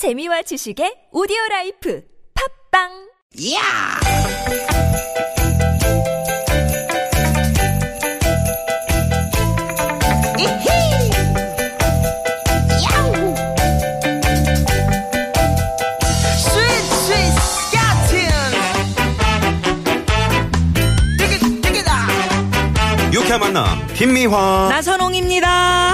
재미와 지식의 오디오 라이프 팝빵 야! 이히! 야우! 스윗 디귿아! 유쾌한 만남 김미화 나선홍입니다.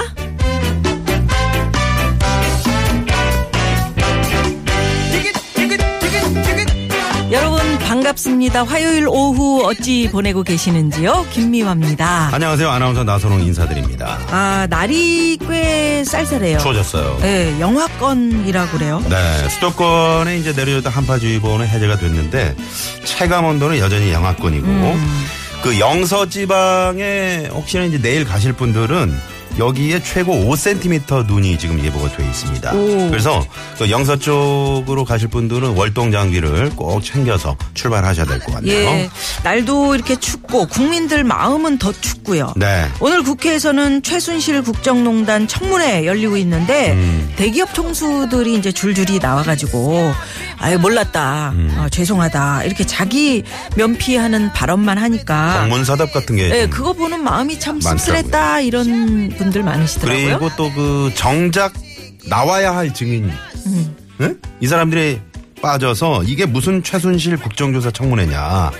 반갑습니다. 화요일 오후 어찌 보내고 계시는지요? 김미화입니다. 안녕하세요 아나운서 나선홍 인사드립니다 아 날이 꽤 쌀쌀해요. 추워졌어요 네, 영하권이라고 그래요. 네 수도권에 이제 내려졌던 한파주의보는 해제가 됐는데 체감 온도는 여전히 영하권이고 음. 그 영서 지방에 혹시나 이제 내일 가실 분들은 여기에 최고 5cm 눈이 지금 예보가 돼 있습니다. 오. 그래서 그 영서 쪽으로 가실 분들은 월동 장비를 꼭 챙겨서 출발하셔야 될 것 같네요. 예, 날도 이렇게 춥고 국민들 마음은 더 춥고요. 네. 오늘 국회에서는 최순실 국정농단 청문회 열리고 있는데 음. 대기업 총수들이 이제 줄줄이 나와가지고 아유 몰랐다, 음. 어, 죄송하다 이렇게 자기 면피하는 발언만 하니까 공문사답 같은 게 예, 좀 그거 보는 마음이 참 많더라고요. 씁쓸했다 이런 분들 많으시더라고요. 그리고 또 그 정작 나와야 할 증인 음. 응? 이 사람들이 빠져서 이게 무슨 최순실 국정조사 청문회냐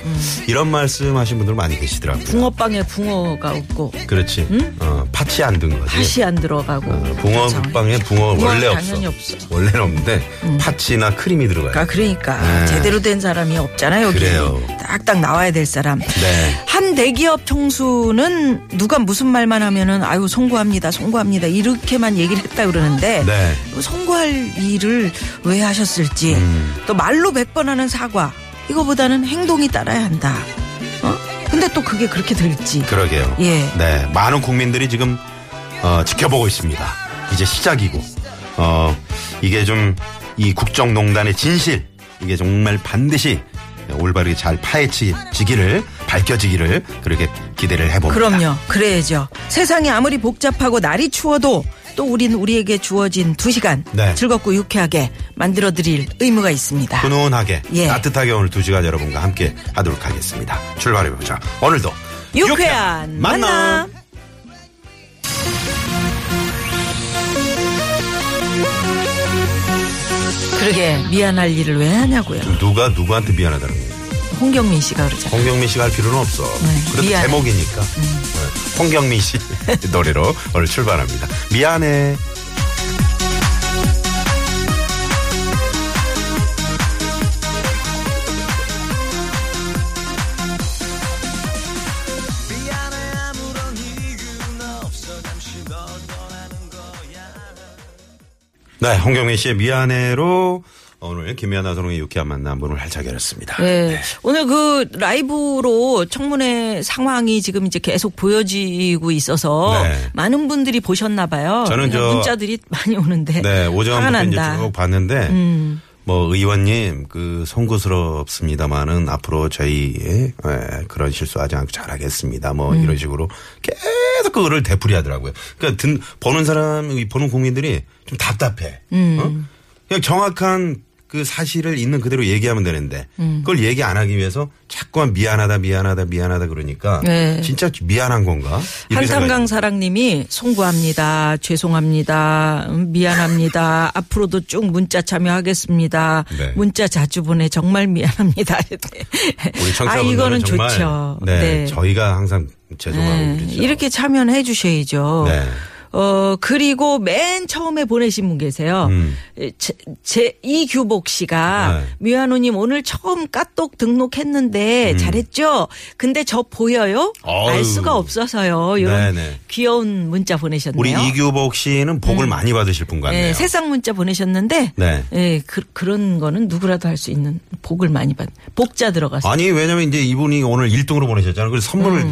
이런 말씀하신 분들 많이 계시더라고요. 음. 붕어빵에 붕어가 없고 그렇지. 어, 팥이 안 든 거지. 팥이 안 들어가고 어, 붕어빵에 붕어 붕어는 원래 없어. 없어. 음. 원래는 없는데 팥이나 크림이 들어가요. 그러니까, 그러니까 네. 제대로 된 사람이 없잖아요. 여기 그래요. 딱딱 나와야 될 사람. 네. 한 대기업 총수는 누가 무슨 말만 하면은 아유 송구합니다, 송구합니다 이렇게만 얘기를 했다 그러는데 네. 그 송구할 일을 왜 하셨을지 음. 또 말로 백 번 하는 사과 이거보다는 행동이 따라야 한다. 어? 근데 또 그게 그렇게 될지. 그러게요. 예. 네, 많은 국민들이 지금 어, 지켜보고 있습니다. 이제 시작이고, 어, 이게 좀 이 국정농단의 진실, 이게 정말 반드시 올바르게 잘 파헤치지기를 밝혀지기를 그렇게 기대를 해봅니다. 그럼요. 그래야죠. 세상이 아무리 복잡하고 날이 추워도 또 우린 우리에게 주어진 두 시간 네. 즐겁고 유쾌하게 만들어 드릴 의무가 있습니다. 훈훈하게 예. 따뜻하게 오늘 두 시간 여러분과 함께 하도록 하겠습니다. 출발해보자. 오늘도 유쾌한 만남. 그러게 미안할 일을 왜 하냐고요. 누가 누구한테 미안하다는 거예요. 홍경민 씨가 그러잖아요. 홍경민 씨가 할 필요는 없어. 네, 그래도 미안해. 음. 제목이니까. 네, 홍경민 씨 노래로 오늘 출발합니다. 미안해. 네, 홍경민 씨의 미안해로 오늘 김미아 나선홍의 유쾌한 만남 문을 활짝 열었습니다. 네. 오늘 그 라이브로 청문회 상황이 지금 이제 계속 보여지고 있어서 네. 많은 분들이 보셨나 봐요. 저는 저- 문자들이 많이 오는데 네, 오전부터 이제. 쭉 봤는데 음. 뭐 의원님 그 송구스럽습니다만은 앞으로 저희 예, 그런 실수하지 않고 잘하겠습니다. 뭐 음. 이런 식으로 계속 그거를 되풀이하더라고요. 그러니까 든, 보는 사람 보는 국민들이 좀 답답해. 음. 어? 그냥 정확한 그 사실을 있는 그대로 얘기하면 되는데 음. 그걸 얘기 안 하기 위해서 자꾸만 미안하다 미안하다 미안하다 그러니까 네. 진짜 미안한 건가? 한탄강 사랑님이 송구합니다. 죄송합니다. 음, 미안합니다. 앞으로도 쭉 문자 참여하겠습니다. 네. 문자 자주 보내 정말 미안합니다. 우리 아 청취자분들은 이거는 정말 좋죠. 네, 저희가 항상 죄송하고 네, 그러죠. 이렇게 참여는 해주셔야죠. 네. 어, 그리고 맨 처음에 보내신 분 계세요. 음. 제, 제 이규복 씨가 네. 미아노님 오늘 처음 까똑 등록했는데 잘했죠? 근데 저 보여요? 음. 어휴. 알 수가 없어서요. 이런 네네. 귀여운 문자 보내셨네요. 우리 이규복 씨는 복을 많이 받으실 분 같네요. 네, 새싹 문자 보내셨는데 네. 예, 그, 그런 거는 누구라도 할 수 있는 복을 많이 받. 복자 들어가서. 아니 왜냐면 이제 이분이 오늘 1등으로 보내셨잖아요. 그래서 선물을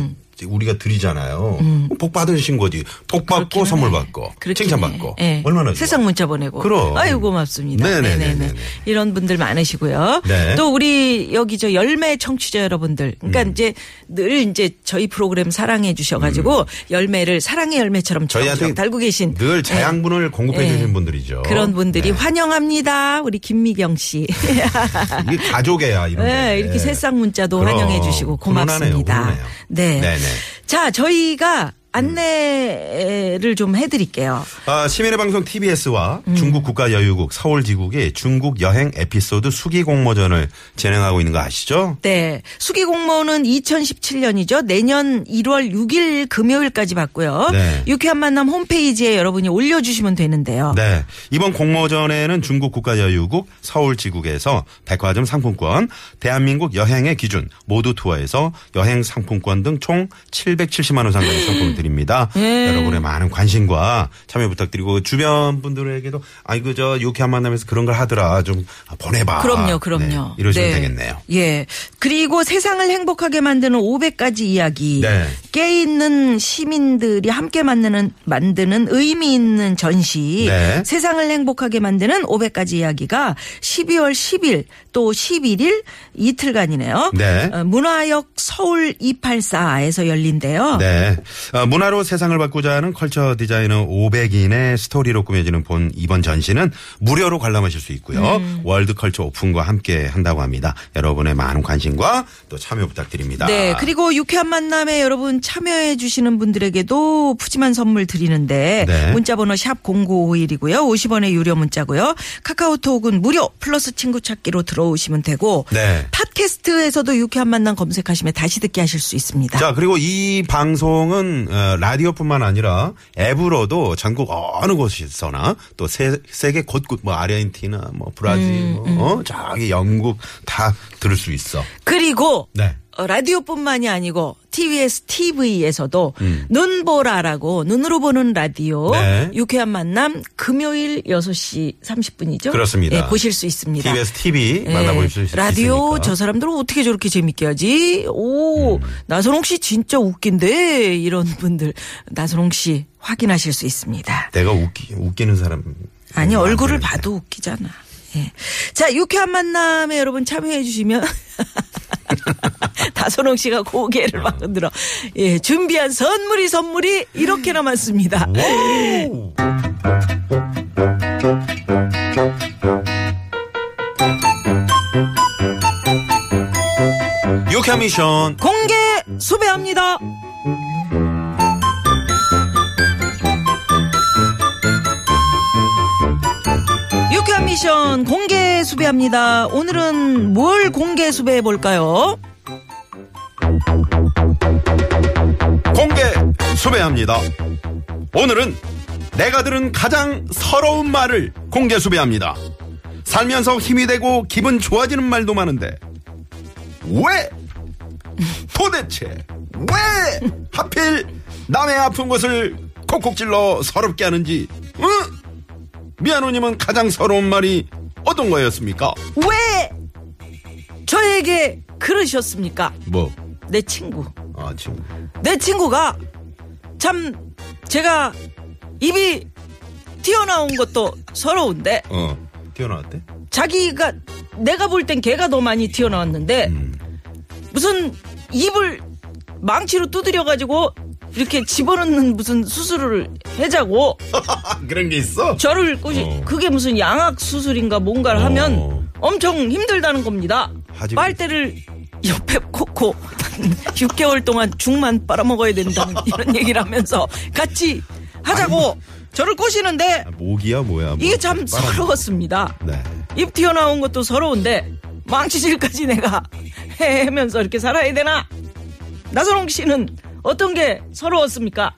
우리가 드리잖아요. 복 받으신 거지. 복 받고 음. 선물 해. 받고 칭찬 해. 받고 예. 얼마나 좋아. 세상 문자 보내고. 그럼. 아유 고맙습니다. 네네네네네. 네네네. 이런 분들 많으시고요. 네. 또 우리 여기 저 열매 청취자 여러분들. 그러니까 음. 이제 늘 이제 저희 프로그램 사랑해 주셔가지고 열매를 사랑의 열매처럼 음. 저희한테 달고 계신 늘 자양분을 공급해 예. 주신 분들이죠. 그런 분들이 네. 환영합니다. 우리 김미경 씨. 이게 가족애야 이런 네, 게. 이렇게 새싹 문자도 그럼. 환영해 주시고 고맙습니다. 훈훈하네요, 훈훈해요. 네. 네네. 자, 저희가 안내를 좀 해드릴게요. 아, 시민의 방송 TBS와 음. 중국 국가여유국 서울지국이 중국 여행 에피소드 수기 공모전을 진행하고 있는 거 아시죠? 네. 수기 공모는 2017년이죠. 내년 1월 6일 금요일까지 받고요. 네. 유쾌한 만남 홈페이지에 여러분이 올려주시면 되는데요. 네. 이번 공모전에는 중국 국가여유국 서울지국에서 백화점 상품권, 대한민국 여행의 기준 모두 투어에서 여행 상품권 등 총 770만 원 상당의 상품을 드립니다. 예. 여러분의 많은 관심과 참여 부탁드리고 주변 분들에게도 아이고 저 유쾌한 만남에서 그런 걸 하더라 좀 보내봐. 그럼요, 그럼요. 네, 이러시면 네. 되겠네요. 예. 그리고 세상을 행복하게 만드는 500가지 이야기. 네. 깨 있는 시민들이 함께 만드는 만드는 의미 있는 전시. 네. 세상을 행복하게 만드는 500가지 이야기가 12월 10일 또 11일 이틀간이네요. 네. 어, 문화역 서울 284에서 열린대요. 네. 어, 문화로 세상을 바꾸자 하는 culture 디자이너 500인의 스토리로 꾸며지는 본 이번 전시는 무료로 관람하실 수 있고요. 음. World Culture Open과 함께 한다고 합니다. 여러분의 많은 관심과 또 참여 부탁드립니다. 네. 그리고 유쾌한 만남에 여러분 참여해 주시는 분들에게도 푸짐한 선물 드리는데 네. 문자 번호 샵 0951이고요. 50원의 유료 문자고요. 카카오톡은 무료 플러스 친구 찾기로 들어오시면 되고 네. 팟캐스트에서도 유쾌한 만남 검색하시면 다시 듣게 하실 수 있습니다. 자, 그리고 이 방송은 어, 라디오뿐만 아니라 앱으로도 전국 어느 곳에서나 또 세, 세계 곳곳 뭐 아르헨티나 뭐 브라질 음, 뭐 어, 저기 영국 다 들을 수 있어. 그리고 네. 어, 라디오뿐만이 아니고 TBS TV에서도 눈보라라고 눈으로 보는 라디오 음. 네. 유쾌한 만남 금요일 6시 30분이죠. 그렇습니다. 예, 보실 수 있습니다. TBS TV 예, 만나볼 수 있으니까. 라디오 저 사람들은 어떻게 저렇게 재밌게 하지? 오, 음. 나선홍 씨 진짜 웃긴데 이런 분들 나선홍 씨 확인하실 수 있습니다. 내가 웃기, 웃기는 사람. 아니 안 얼굴을 되는데. 봐도 웃기잖아. 예. 자, 유쾌한 만남에 여러분 참여해 주시면 다선홍 씨가 고개를 막 흔들어. 예, 준비한 선물이 선물이 이렇게 남았습니다. 유쾌 미션 공개 수배합니다. 유쾌한 미션 공개 수배합니다. 오늘은 뭘 공개 수배해 볼까요? 공개 수배합니다. 오늘은 내가 들은 가장 서러운 말을 공개 수배합니다. 살면서 힘이 되고 기분 좋아지는 말도 많은데 왜 도대체 왜 하필 남의 아픈 곳을 콕콕 찔러 서럽게 하는지 응? 미아노님은 가장 서러운 말이 어떤 거였습니까? 왜 저에게 그러셨습니까? 뭐? 내 친구. 아 지금 내 친구가 참 제가 입이 튀어나온 것도 서러운데 어 튀어나왔대? 자기가 내가 볼 땐 걔가 더 많이 튀어나왔는데 무슨 입을 망치로 두드려 가지고 이렇게 집어넣는 무슨 수술을 해자고 아, 그런 게 있어? 저를 꼬시 어. 그게 무슨 양악 수술인가 뭔가를 어. 하면 엄청 힘들다는 겁니다. 빨대를 옆에 꽂고 6개월 동안 죽만 빨아먹어야 된다는 이런 얘기를 하면서 같이 하자고 저를 꼬시는데 아, 모기야 뭐야? 뭐. 이게 참 빨아- 서러웠습니다. 네. 입 튀어나온 것도 서러운데 망치질까지 내가 해면서 이렇게 살아야 되나? 나선홍 씨는 어떤 게 서러웠습니까?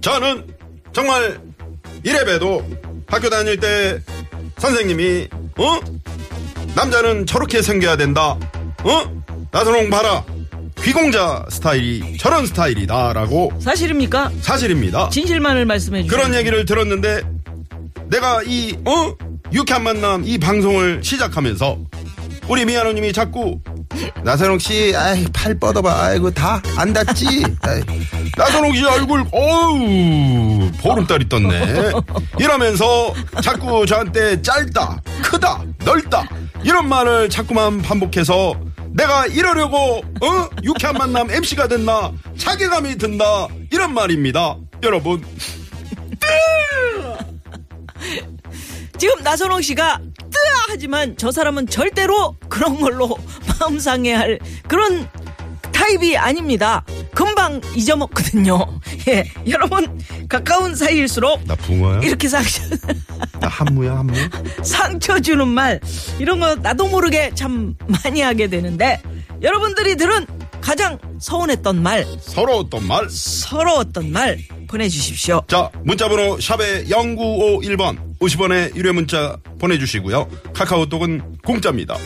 저는 정말 이래봬도 학교 다닐 때 선생님이 어 남자는 저렇게 생겨야 된다 어 나선홍 봐라 귀공자 스타일이 저런 스타일이다라고 사실입니까? 사실입니다. 진실만을 말씀해 주세요. 그런 얘기를 들었는데 내가 이 어 유쾌한 만남 이 방송을 시작하면서 우리 미아노님이 자꾸 나선홍 씨, 아이, 팔 뻗어봐. 아이고, 다 안 닿지? 나선홍 씨 얼굴, 어우, 보름달이 떴네. 이러면서 자꾸 저한테 짧다, 크다, 넓다, 이런 말을 자꾸만 반복해서 내가 이러려고, 어? 유쾌한 만남 MC가 됐나? 자괴감이 든다. 이런 말입니다. 여러분. 지금 나선홍 씨가 뜨아 하지만 저 사람은 절대로 그런 걸로 마음 상해할 그런 타입이 아닙니다. 금방 잊어먹거든요. 예, 여러분 가까운 사이일수록 나 붕어야? 이렇게 상처 나 한무야, 한무? 상처 주는 말 이런 거 나도 모르게 참 많이 하게 되는데 여러분들이 들은 가장 서운했던 말, 서러웠던 말. 서러웠던 말 보내주십시오. 자, 문자번호 샵에 0951번 50원의 유료 문자 보내주시고요. 카카오톡은 공짜입니다.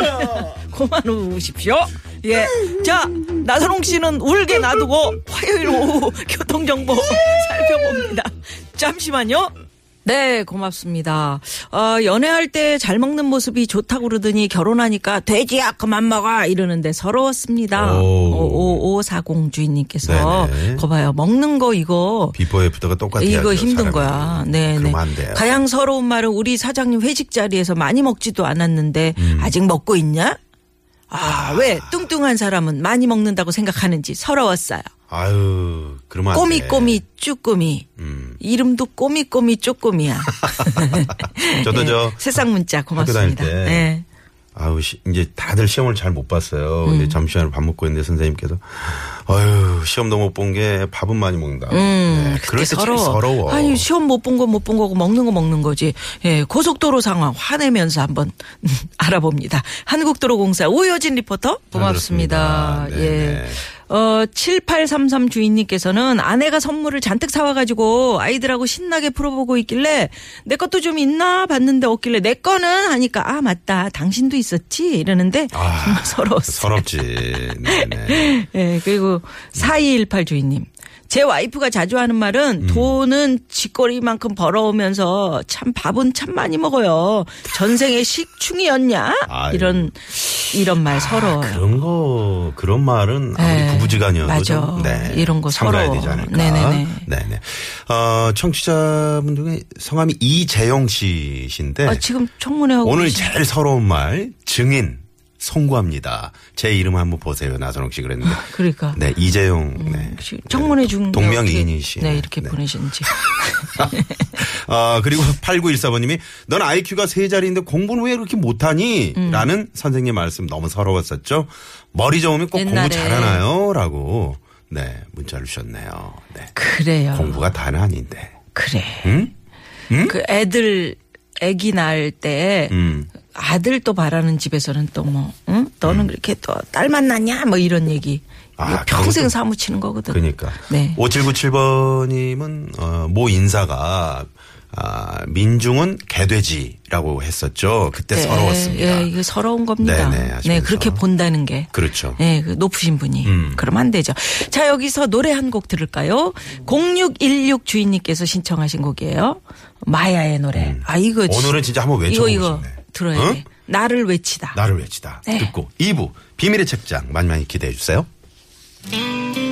고마우십시오. 예. 자, 나선홍 씨는 울게 놔두고 화요일 오후 교통정보 살펴봅니다. 잠시만요. 네, 고맙습니다. 어, 연애할 때 잘 먹는 모습이 좋다고 그러더니 결혼하니까 돼지야 그만 먹어 이러는데 서러웠습니다. 오. 5540 주인님께서 네네. 거 봐요. 먹는 거 이거 비포 애프터가 똑같아요. 이거 힘든 거야. 네, 네. 가장 서러운 말은 우리 사장님 회식 자리에서 많이 먹지도 않았는데 음. 아직 먹고 있냐? 아, 왜 뚱뚱한 사람은 많이 먹는다고 생각하는지 서러웠어요. 아유, 그러면 안 돼. 꼬미꼬미 쭈꾸미. 음. 이름도 꼬미꼬미 쪼꾸미야. 저도 저 세상 문자 학교 다닐 고맙습니다. 때 네. 아우 시- 이제 다들 시험을 잘 못 봤어요. 음. 이제 점심시간에 밥 먹고 있는데 선생님께서 아유 시험도 못 본 게 밥은 많이 먹는다. 네, 그럴 때 서러워. 음, 아니 시험 못 본 건 못 본 거고 먹는 거 먹는 거지. 예, 고속도로 상황 화내면서 한번 알아봅니다. 한국도로공사 오효진 리포터 고맙습니다. 그렇습니다. 예. 어, 7833 주인님께서는 아내가 선물을 잔뜩 사와가지고 아이들하고 신나게 풀어보고 있길래 내 것도 좀 있나 봤는데 없길래 내 거는 하니까 아, 맞다. 당신도 있었지? 이러는데 아, 정말 서러웠어요. 서럽지. 네네. 예, 그리고 4218 주인님. 제 와이프가 자주 하는 말은 돈은 쥐꼬리만큼 벌어오면서 참 밥은 참 많이 먹어요. 전생에 식충이었냐? 아유. 이런 이런 말 서러워요. 그런 거 그런 말은 아무리 네, 부부지간이어도 맞아. 좀, 네, 이런 거 서러워. 되지 않을까. 네네네. 네네. 어, 청취자분 중에 성함이 이재영 씨신데 아, 지금 청문회 하고 오늘 계시- 제일 서러운 말 증인 송구합니다. 제 이름 한번 보세요. 나선홍 씨 그랬는데. 그러니까 네, 이재용. 네. 혹시 청문회 중 동명이인이시. 네, 이렇게 보내셨는지. 아, 그리고 8914번님이 넌 IQ가 세 자리인데 공부는 왜 그렇게 못하니? 음. 라는 선생님 말씀 너무 서러웠었죠. 머리 좋으면 꼭 옛날에. 공부 잘하나요? 라고 네, 문자를 주셨네요. 네. 그래요. 공부가 다는 아닌데. 그래. 응? 그 애들 애기 낳을 때 음. 아들 또 바라는 집에서는 또 뭐, 응? 너는 그렇게 또 딸만 낳냐? 뭐 이런 얘기. 아, 이거 평생 그것도- 사무치는 거거든. 그러니까. 네. 5797번님은, 어, 모 인사가, 아, 민중은 개돼지라고 했었죠. 그때 네, 서러웠습니다. 예, 이거 서러운 겁니다. 네네, 하시면서. 그렇게 본다는 게. 그렇죠. 예, 그 높으신 분이. 음. 그러면 안 되죠. 자, 여기서 노래 한 곡 들을까요? 0616 주인님께서 신청하신 곡이에요. 마야의 노래. 아, 이거. 음. 오늘은 진짜 한번 이거, 외쳐보고 이거 싶네. 들어야 응? 돼. 나를 외치다. 나를 외치다. 네. 듣고 2부 비밀의 책장 많이 많이 기대해 주세요. 새